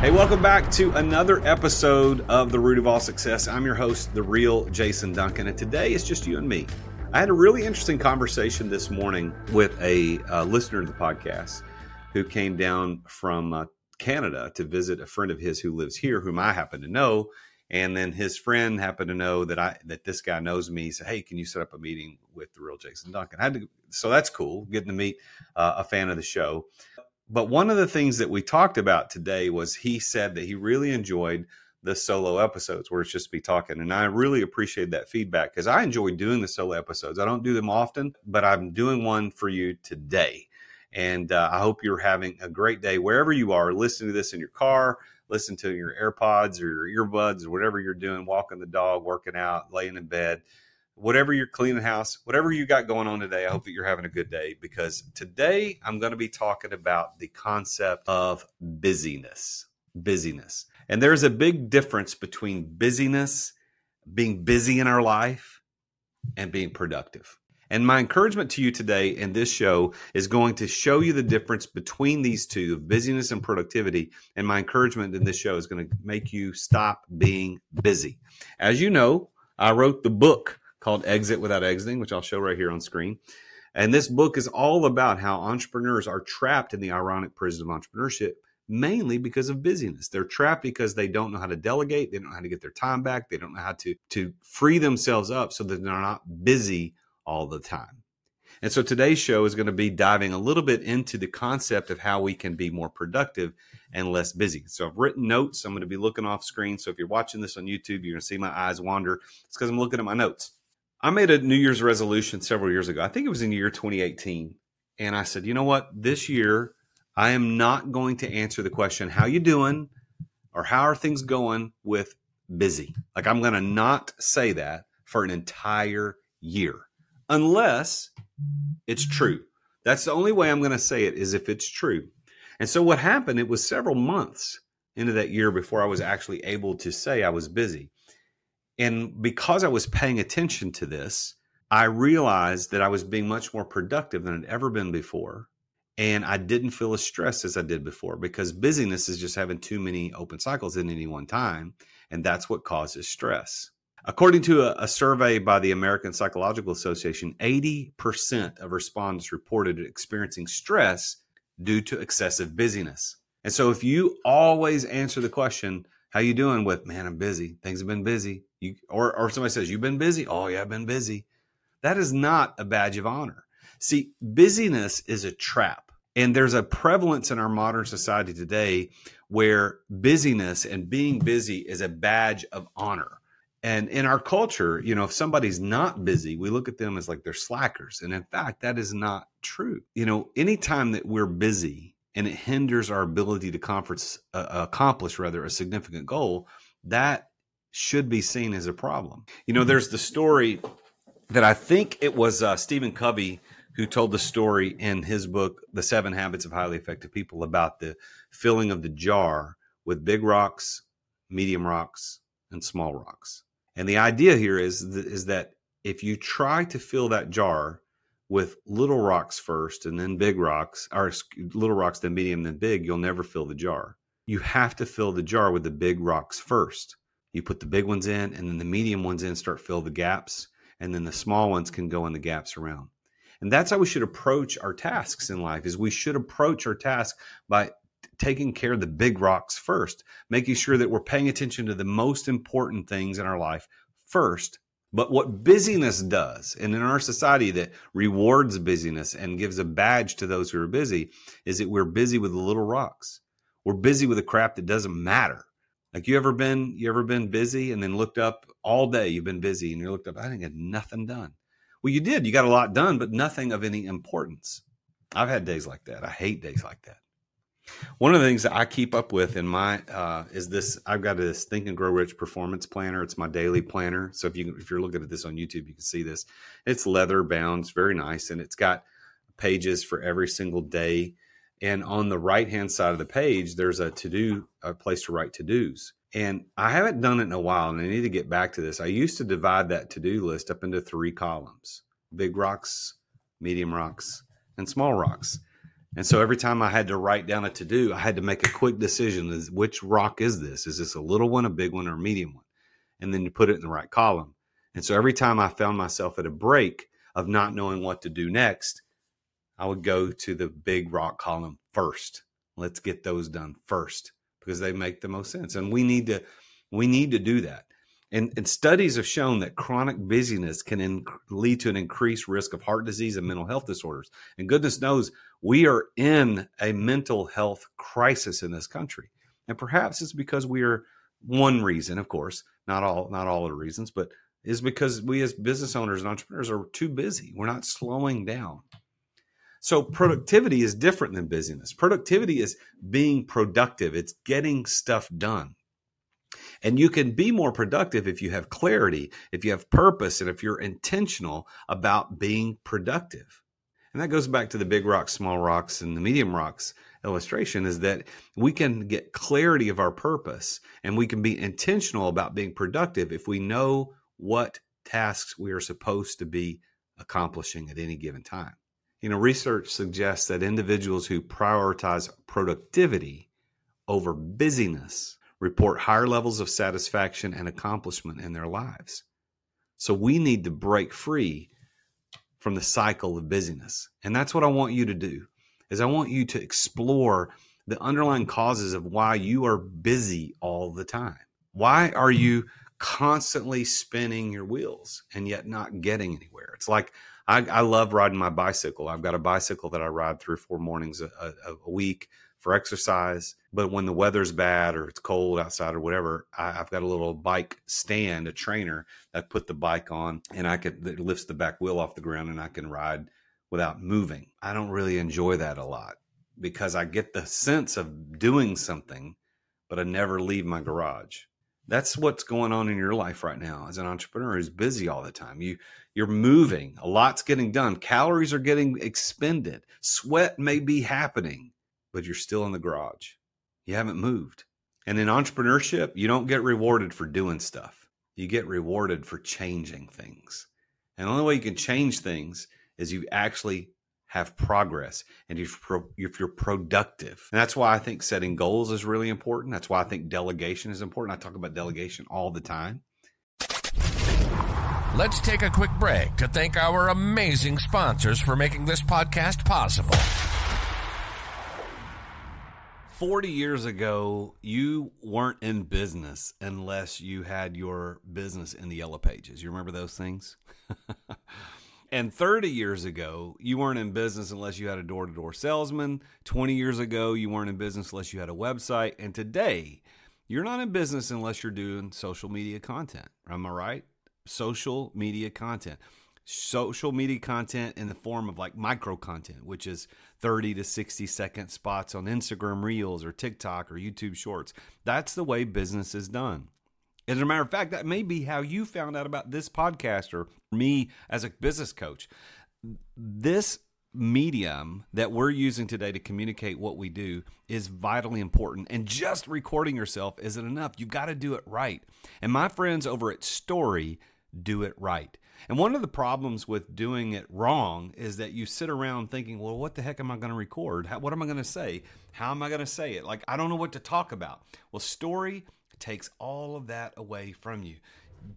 Hey, welcome back to another episode of The Root of All Success. I'm your host, the real Jason Duncan, and today it's just you and me. I had a really interesting conversation this morning with a uh, listener to the podcast who came down from uh, Canada to visit a friend of his who lives here, whom I happen to know. And then his friend happened to know that I that this guy knows me. He said, "Hey, can you set up a meeting with the real Jason Duncan?" I had to, so that's cool, getting to meet uh, a fan of the show. But one of the things that we talked about today was he said that he really enjoyed the solo episodes where it's just be talking, and I really appreciate that feedback because I enjoy doing the solo episodes. I don't do them often, but I'm doing one for you today. And uh, I hope you're having a great day wherever you are, listening to this in your car, listen to your AirPods or your earbuds or whatever you're doing, walking the dog, working out, laying in bed, whatever you're cleaning house, whatever you got going on today. I hope that you're having a good day because today I'm going to be talking about the concept of busyness. Busyness. And there's a big difference between busyness, being busy in our life, and being productive. And my encouragement to you today in this show is going to show you the difference between these two busyness and productivity. And my encouragement in this show is going to make you stop being busy. As you know, I wrote the book called Exit Without Exiting, which I'll show right here on screen. And this book is all about how entrepreneurs are trapped in the ironic prison of entrepreneurship mainly because of busyness. They're trapped because they don't know how to delegate, they don't know how to get their time back, they don't know how to to free themselves up so that they're not busy all the time. And so today's show is going to be diving a little bit into the concept of how we can be more productive and less busy. So I've written notes. I'm going to be looking off screen. So if you're watching this on YouTube, you're going to see my eyes wander. It's because I'm looking at my notes. I made a New Year's resolution several years ago. I think it was in the year 2018. And I said, you know what? This year, I am not going to answer the question, how you doing? Or how are things going with busy? Like I'm going to not say that for an entire year unless it's true. That's the only way I'm going to say it is if it's true. And so what happened, it was several months into that year before I was actually able to say I was busy. And because I was paying attention to this, I realized that I was being much more productive than I'd ever been before. And I didn't feel as stressed as I did before because busyness is just having too many open cycles at any one time. And that's what causes stress. According to a, a, survey by the American Psychological Association, 80% of respondents reported experiencing stress due to excessive busyness. And so if you always answer the question, how you doing with, man, I'm busy. Things have been busy. You or or somebody says, You've been busy? Oh yeah, I've been busy. That is not a badge of honor. See, busyness is a trap. And there's a prevalence in our modern society today where busyness and being busy is a badge of honor and in our culture, you know, if somebody's not busy, we look at them as like they're slackers. And in fact, that is not true. You know, anytime that we're busy and it hinders our ability to conference, uh, accomplish rather a significant goal, that should be seen as a problem. You know, there's the story that I think it was uh, Stephen Covey who told the story in his book, The Seven Habits of Highly Effective People, about the filling of the jar with big rocks, medium rocks, and small rocks. And the idea here is is that if you try to fill that jar with little rocks first and then big rocks, or little rocks then medium then big, you'll never fill the jar. You have to fill the jar with the big rocks first. You put the big ones in and then the medium ones in, start fill the gaps, and then the small ones can go in the gaps around. And that's how we should approach our tasks in life is we should approach our task by taking care of the big rocks first, making sure that we're paying attention to the most important things in our life first, But what busyness does, and in our society that rewards busyness and gives a badge to those who are busy, is that we're busy with the little rocks. We're busy with the crap that doesn't matter. Like you ever been you ever been busy and then looked up all day you've been busy and you looked up I didn't get nothing done. Well, you did. You got a lot done, but nothing of any importance. I've had days like that. I hate days like that. One of the things that I keep up with in my uh, is this. I've got this Think and Grow Rich performance planner. It's my daily planner. So if you if you're looking at this on YouTube, you can see this. It's leather bound. It's very nice, and it's got pages for every single day. And on the right hand side of the page, there's a to do a place to write to dos. And I haven't done it in a while, and I need to get back to this. I used to divide that to do list up into three columns: big rocks, medium rocks, and small rocks and so every time I had to write down a to do, I had to make a quick decision: is which rock is this? Is this a little one, a big one, or a medium one? And then you put it in the right column. And so every time I found myself at a break of not knowing what to do next, I would go to the big rock column first. Let's get those done first because they make the most sense. And we need to we need to do that. And, and, studies have shown that chronic busyness can in, lead to an increased risk of heart disease and mental health disorders. And goodness knows we are in a mental health crisis in this country. And perhaps it's because we are one reason, of course, not all not all the reasons, but is because we as business owners and entrepreneurs are too busy. We're not slowing down. So productivity is different than busyness. Productivity is being productive. It's getting stuff done. And you can be more productive if you have clarity, if you have purpose, and if you're intentional about being productive. And that goes back to the big rocks, small rocks, and the medium rocks illustration is that we can get clarity of our purpose and we can be intentional about being productive if we know what tasks we are supposed to be accomplishing at any given time. You know, research suggests that individuals who prioritize productivity over busyness report higher levels of satisfaction and accomplishment in their lives. So we need to break free from the cycle of busyness. And that's what I want you to do. Is I want you to explore the underlying causes of why you are busy all the time. Why are you constantly spinning your wheels and yet not getting anywhere? It's like I, I love riding my bicycle. I've got a bicycle that I ride three or four mornings a, a, a week for exercise. But when the weather's bad or it's cold outside or whatever, I, have got a little bike stand, a trainer that put the bike on, and I could that lifts the back wheel off the ground, and I can ride without moving. I don't really enjoy that a lot because I get the sense of doing something, but I never leave my garage. That's what's going on in your life right now as an entrepreneur who's busy all the time. You you're moving, a lot's getting done, calories are getting expended, sweat may be happening but you're still in the garage. You haven't moved. And in entrepreneurship, you don't get rewarded for doing stuff. You get rewarded for changing things. And the only way you can change things is you actually have progress and if you're productive. And that's why I think setting goals is really important. That's why I think delegation is important. I talk about delegation all the time. Let's take a quick break to thank our amazing sponsors for making this podcast possible. 40 years ago, you weren't in business unless you had your business in the yellow pages. You remember those things? and 30 years ago, you weren't in business unless you had a door to door salesman. 20 years ago, you weren't in business unless you had a website. And today, you're not in business unless you're doing social media content. Am I right? Social media content social media content in the form of like micro content, which is 30 to 60 second spots on Instagram Reels or TikTok or YouTube Shorts. That's the way business is done. As a matter of fact, that may be how you found out about this podcast or me as a business coach. This medium that we're using today to communicate what we do is vitally important. And just recording yourself isn't enough. You've got to do it right. And my friends over at Storyy do it right. And one of the problems with doing it wrong is that you sit around thinking, well, what the heck am I going to record? How, what am I going to say? How am I going to say it? Like, I don't know what to talk about. Well, Storyy takes all of that away from you.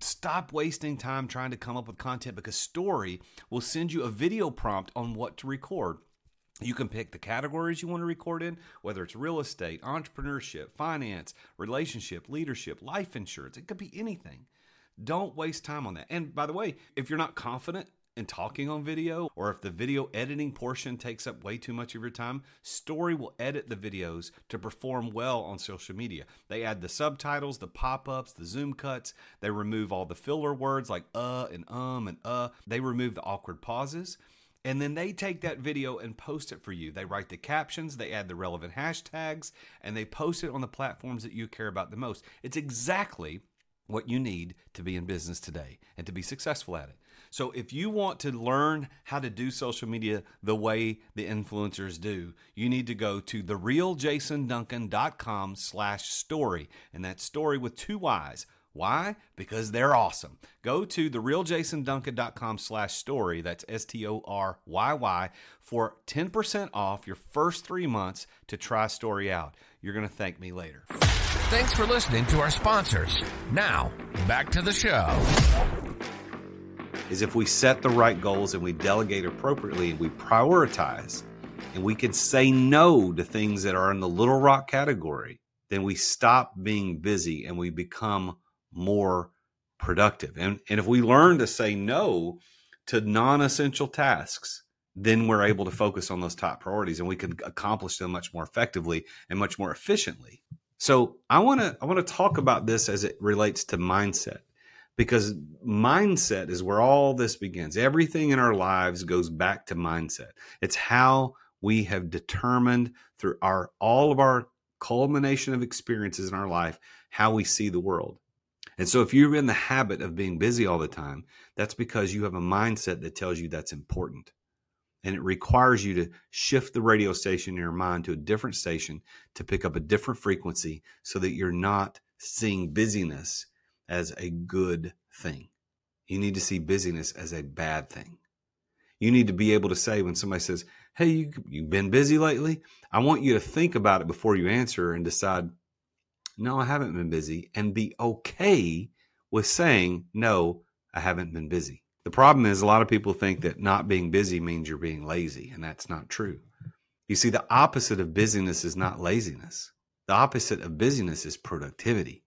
Stop wasting time trying to come up with content because Storyy will send you a video prompt on what to record. You can pick the categories you want to record in, whether it's real estate, entrepreneurship, finance, relationship, leadership, life insurance. It could be anything Don't waste time on that. And by the way, if you're not confident in talking on video, or if the video editing portion takes up way too much of your time, Storyy will edit the videos to perform well on social media. They add the subtitles, the pop ups, the zoom cuts. They remove all the filler words like uh and um and uh. They remove the awkward pauses. And then they take that video and post it for you. They write the captions, they add the relevant hashtags, and they post it on the platforms that you care about the most. It's exactly what you need to be in business today and to be successful at it. So if you want to learn how to do social media the way the influencers do, you need to go to therealjasonduncan.com slash story. And that Storyy with two Y's. Why? Because they're awesome. Go to therealjasonduncan.com slash story. That's S-T-O-R-Y-Y for 10% off your first three months to try Storyy out. You're going to thank me later. Thanks for listening to our sponsors. Now, back to the show is if we set the right goals and we delegate appropriately and we prioritize and we can say no to things that are in the little rock category, then we stop being busy and we become more productive. And, and if we learn to say no to non essential tasks, then we're able to focus on those top priorities and we can accomplish them much more effectively and much more efficiently. So I want to I want to talk about this as it relates to mindset because mindset is where all this begins. Everything in our lives goes back to mindset. It's how we have determined through our all of our culmination of experiences in our life how we see the world. And so if you're in the habit of being busy all the time, that's because you have a mindset that tells you that's important. And it requires you to shift the radio station in your mind to a different station to pick up a different frequency so that you're not seeing busyness as a good thing. You need to see busyness as a bad thing. You need to be able to say when somebody says, Hey, you, you've been busy lately. I want you to think about it before you answer and decide, No, I haven't been busy, and be okay with saying, No, I haven't been busy. The problem is, a lot of people think that not being busy means you're being lazy, and that's not true. You see, the opposite of busyness is not laziness. The opposite of busyness is productivity.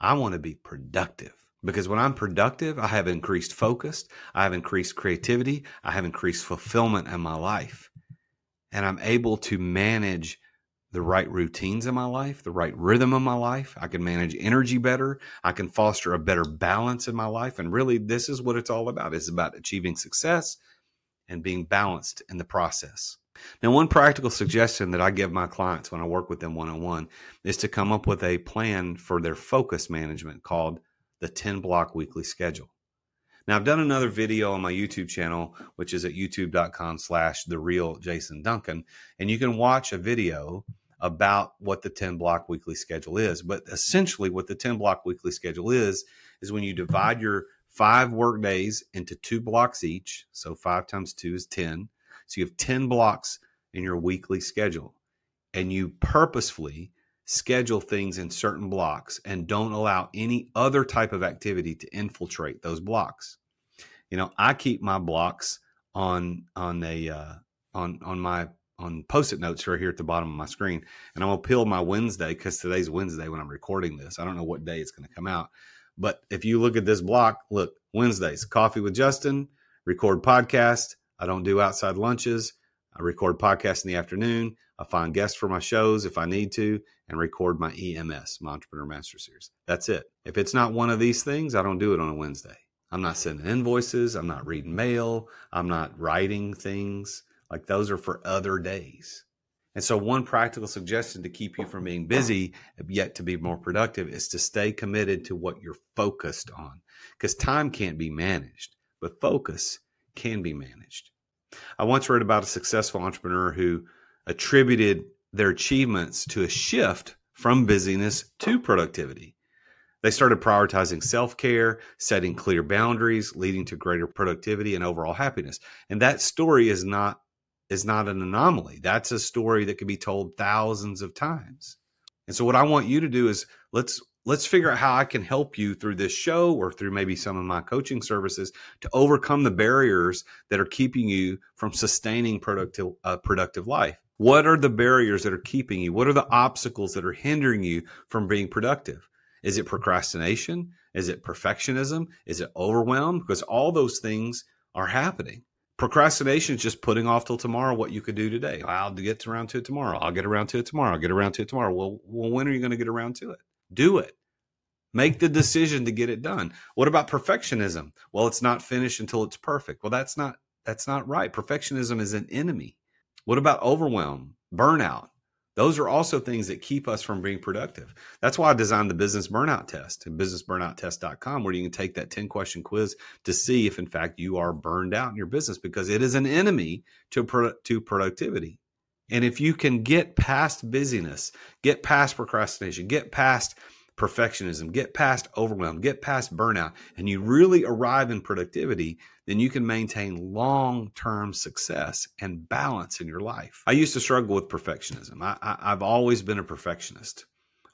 I want to be productive because when I'm productive, I have increased focus, I have increased creativity, I have increased fulfillment in my life. And I'm able to manage the right routines in my life, the right rhythm in my life. I can manage energy better. I can foster a better balance in my life. And really, this is what it's all about. It's about achieving success and being balanced in the process. Now, one practical suggestion that I give my clients when I work with them one on one is to come up with a plan for their focus management called the 10 block weekly schedule. Now, I've done another video on my YouTube channel, which is at youtube.com slash the real Jason Duncan, and you can watch a video about what the 10 block weekly schedule is. But essentially, what the 10 block weekly schedule is, is when you divide your five work days into two blocks each. So five times two is 10 so you have 10 blocks in your weekly schedule, and you purposefully schedule things in certain blocks and don't allow any other type of activity to infiltrate those blocks. You know, I keep my blocks on on a uh, on on my on post-it notes right here at the bottom of my screen, and I'm gonna peel my Wednesday because today's Wednesday when I'm recording this. I don't know what day it's gonna come out, but if you look at this block, look Wednesdays, coffee with Justin, record podcast, I don't do outside lunches. I record podcasts in the afternoon. I find guests for my shows if I need to and record my EMS, my Entrepreneur Master Series. That's it. If it's not one of these things, I don't do it on a Wednesday. I'm not sending invoices. I'm not reading mail. I'm not writing things. Like those are for other days. And so, one practical suggestion to keep you from being busy, yet to be more productive, is to stay committed to what you're focused on. Because time can't be managed, but focus can be managed. I once read about a successful entrepreneur who attributed their achievements to a shift from busyness to productivity. They started prioritizing self care, setting clear boundaries, leading to greater productivity and overall happiness. And that story is not is not an anomaly. That's a story that can be told thousands of times. And so what I want you to do is let's let's figure out how I can help you through this show or through maybe some of my coaching services to overcome the barriers that are keeping you from sustaining productive uh, productive life. What are the barriers that are keeping you? What are the obstacles that are hindering you from being productive? Is it procrastination? Is it perfectionism? Is it overwhelm? Because all those things are happening. Procrastination is just putting off till tomorrow what you could do today. I'll get around to it tomorrow. I'll get around to it tomorrow. I'll get around to it tomorrow. Well, well when are you going to get around to it? Do it. Make the decision to get it done. What about perfectionism? Well, it's not finished until it's perfect. Well, that's not that's not right. Perfectionism is an enemy. What about overwhelm, burnout? Those are also things that keep us from being productive. That's why I designed the business burnout test businessburnouttest.com, where you can take that 10 question quiz to see if, in fact, you are burned out in your business because it is an enemy to, pro- to productivity. And if you can get past busyness, get past procrastination, get past perfectionism, get past overwhelm, get past burnout, and you really arrive in productivity, then you can maintain long term success and balance in your life. I used to struggle with perfectionism. I, have always been a perfectionist.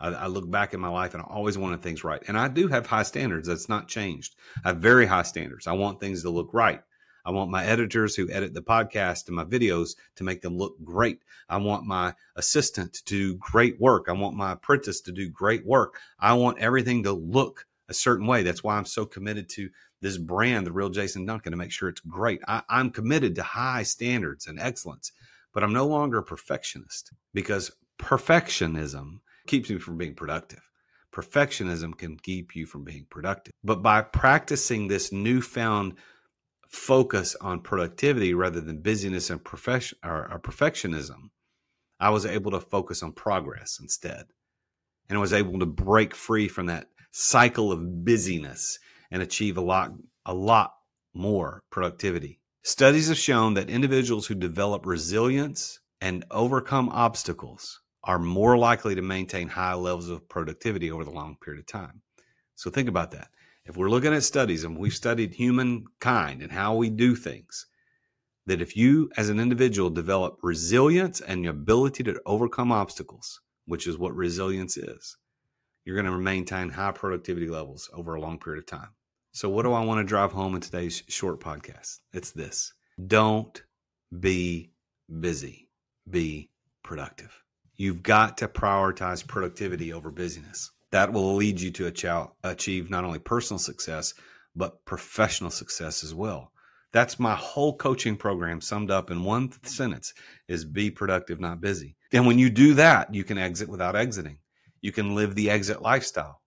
I, I, look back in my life and I always wanted things right. And I do have high standards. That's not changed. I have very high standards. I want things to look right. I want my editors who edit the podcast and my videos to make them look great. I want my assistant to do great work. I want my apprentice to do great work. I want everything to look a certain way. That's why I'm so committed to this brand, the real Jason Duncan, to make sure it's great. I, I'm committed to high standards and excellence, but I'm no longer a perfectionist because perfectionism keeps me from being productive. Perfectionism can keep you from being productive. But by practicing this newfound focus on productivity rather than busyness and or, or perfectionism, I was able to focus on progress instead. And I was able to break free from that cycle of busyness and achieve a lot a lot more productivity. Studies have shown that individuals who develop resilience and overcome obstacles are more likely to maintain high levels of productivity over the long period of time. So think about that if we're looking at studies and we've studied humankind and how we do things, that if you as an individual develop resilience and the ability to overcome obstacles, which is what resilience is, you're going to maintain high productivity levels over a long period of time. So, what do I want to drive home in today's short podcast? It's this don't be busy, be productive. You've got to prioritize productivity over busyness that will lead you to achieve not only personal success, but professional success as well. That's my whole coaching program summed up in one sentence is be productive, not busy. And when you do that, you can exit without exiting. You can live the exit lifestyle.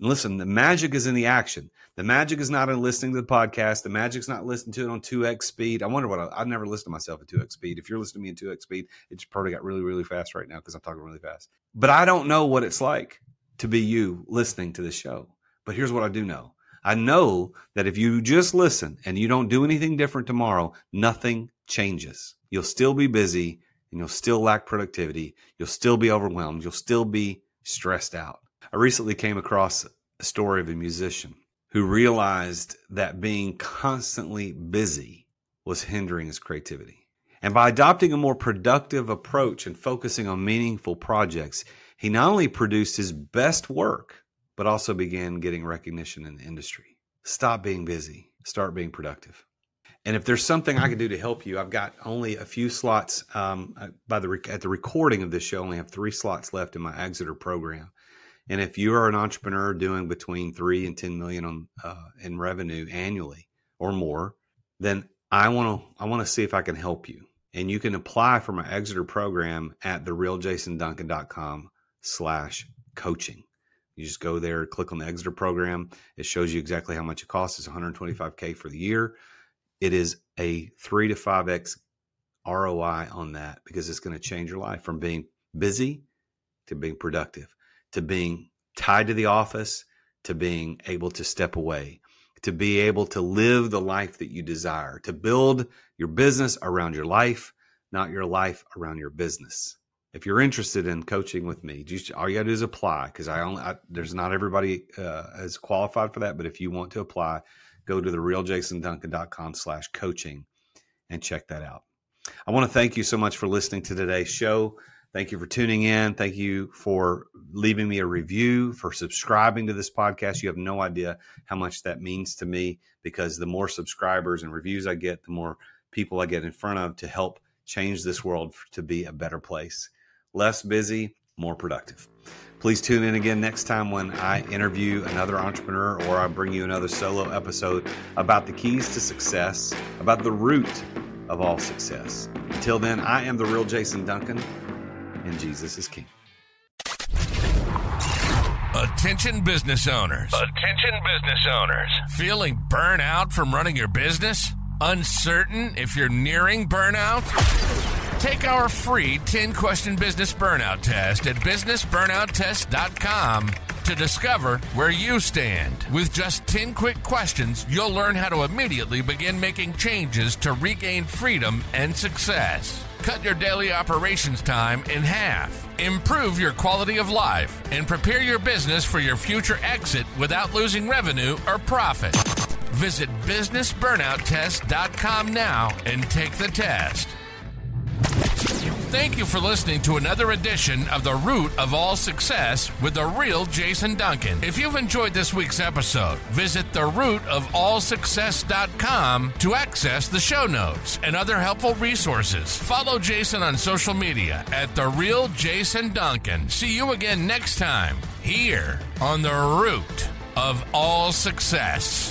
And listen, the magic is in the action. The magic is not in listening to the podcast. The magic's not listening to it on 2x speed. I wonder what I, have never listened to myself at 2x speed. If you're listening to me in 2x speed, it's probably got really, really fast right now because I'm talking really fast. But I don't know what it's like to be you listening to the show. But here's what I do know I know that if you just listen and you don't do anything different tomorrow, nothing changes. You'll still be busy and you'll still lack productivity. You'll still be overwhelmed. You'll still be stressed out. I recently came across a story of a musician who realized that being constantly busy was hindering his creativity. And by adopting a more productive approach and focusing on meaningful projects, he not only produced his best work, but also began getting recognition in the industry. Stop being busy, start being productive. And if there's something I can do to help you, I've got only a few slots. Um, uh, by the at the recording of this show, I only have three slots left in my Exeter program. And if you are an entrepreneur doing between three and ten million on uh, in revenue annually or more, then I want to I want to see if I can help you. And you can apply for my Exeter program at therealjasonduncan.com slash coaching. You just go there, click on the Exeter program. It shows you exactly how much it costs. It's 125K for the year. It is a three to five X ROI on that because it's going to change your life from being busy to being productive, to being tied to the office, to being able to step away, to be able to live the life that you desire, to build your business around your life, not your life around your business if you're interested in coaching with me, just, all you got to do is apply because I only I, there's not everybody uh, is qualified for that. But if you want to apply, go to the realjasonduncan.com slash coaching and check that out. I want to thank you so much for listening to today's show. Thank you for tuning in. Thank you for leaving me a review, for subscribing to this podcast. You have no idea how much that means to me because the more subscribers and reviews I get, the more people I get in front of to help change this world to be a better place less busy, more productive. Please tune in again next time when I interview another entrepreneur or I bring you another solo episode about the keys to success, about the root of all success. Until then, I am the real Jason Duncan, and Jesus is King. Attention business owners. Attention business owners. Feeling burnout from running your business? Uncertain if you're nearing burnout? Take our free 10 question business burnout test at businessburnouttest.com to discover where you stand. With just 10 quick questions, you'll learn how to immediately begin making changes to regain freedom and success. Cut your daily operations time in half. Improve your quality of life and prepare your business for your future exit without losing revenue or profit. Visit businessburnouttest.com now and take the test. Thank you for listening to another edition of The Root of All Success with the real Jason Duncan. If you've enjoyed this week's episode, visit therootofallsuccess.com to access the show notes and other helpful resources. Follow Jason on social media at The Real Jason Duncan. See you again next time here on The Root of All Success.